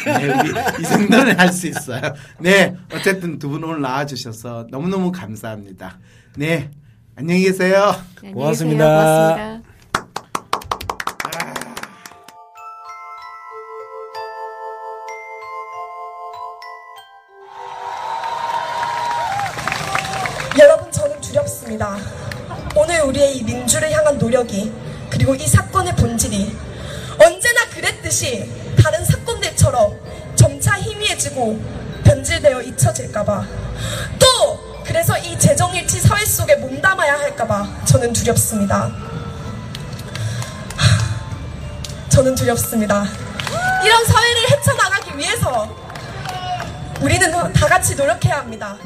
네, 우리 이 정도는 할 수 있어요. 네, 어쨌든 두 분 오늘 나와주셔서 너무너무 감사합니다. 네, 안녕히 계세요. 네, 고맙습니다. 고맙습니다. 희미해지고 변질되어 잊혀질까봐 또 그래서 이 재정일치 사회 속에 몸담아야 할까봐 저는 두렵습니다. 저는 두렵습니다. 이런 사회를 헤쳐나가기 위해서 우리는 다 같이 노력해야 합니다.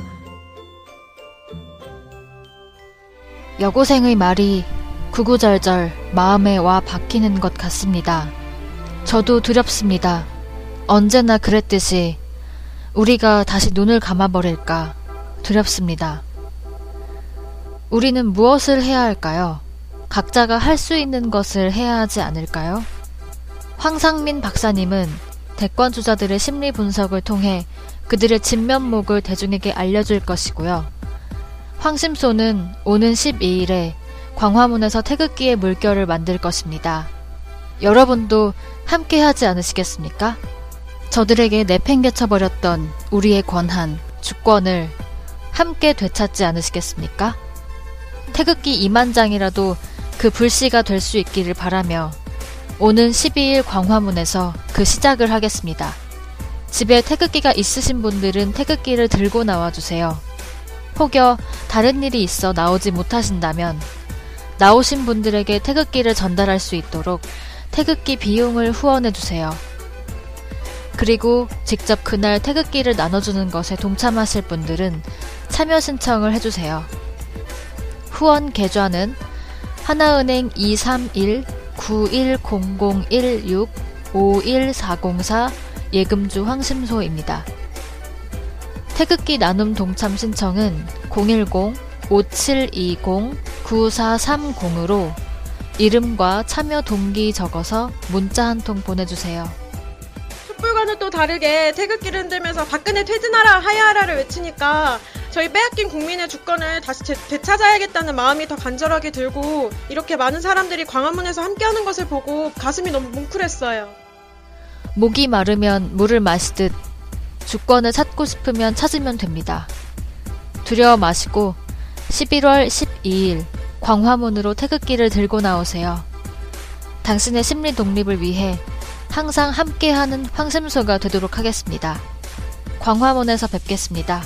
여고생의 말이 구구절절 마음에 와 박히는 것 같습니다. 저도 두렵습니다. 언제나 그랬듯이 우리가 다시 눈을 감아버릴까 두렵습니다. 우리는 무엇을 해야 할까요? 각자가 할 수 있는 것을 해야 하지 않을까요? 황상민 박사님은 대권 주자들의 심리 분석을 통해 그들의 진면목을 대중에게 알려줄 것이고요. 황심소는 오는 12일에 광화문에서 태극기의 물결을 만들 것입니다. 여러분도 함께 하지 않으시겠습니까? 저들에게 내팽개쳐 버렸던 우리의 권한, 주권을 함께 되찾지 않으시겠습니까? 태극기 2만 장이라도 그 불씨가 될 수 있기를 바라며 오는 12일 광화문에서 그 시작을 하겠습니다. 집에 태극기가 있으신 분들은 태극기를 들고 나와주세요. 혹여 다른 일이 있어 나오지 못하신다면 나오신 분들에게 태극기를 전달할 수 있도록 태극기 비용을 후원해 주세요. 그리고 직접 그날 태극기를 나눠주는 것에 동참하실 분들은 참여 신청을 해주세요. 후원 계좌는 하나은행 231-910016-51404 예금주 황심소입니다. 태극기 나눔 동참 신청은 010-5720-9430으로 이름과 참여 동기 적어서 문자 한 통 보내주세요. 촛불과는 또 다르게 태극기를 흔들면서 박근혜 퇴진하라 하야하라를 외치니까 저희 빼앗긴 국민의 주권을 다시 되, 되찾아야겠다는 마음이 더 간절하게 들고 이렇게 많은 사람들이 광화문에서 함께하는 것을 보고 가슴이 너무 뭉클했어요. 목이 마르면 물을 마시듯 주권을 찾고 싶으면 찾으면 됩니다. 두려워 마시고 11월 12일 광화문으로 태극기를 들고 나오세요. 당신의 심리 독립을 위해 항상 함께하는 황심소가 되도록 하겠습니다. 광화문에서 뵙겠습니다.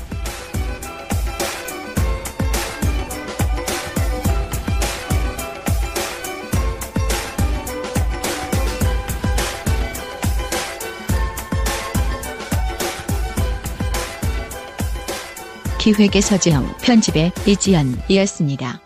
기획의 서지영, 편집의 이지연이었습니다.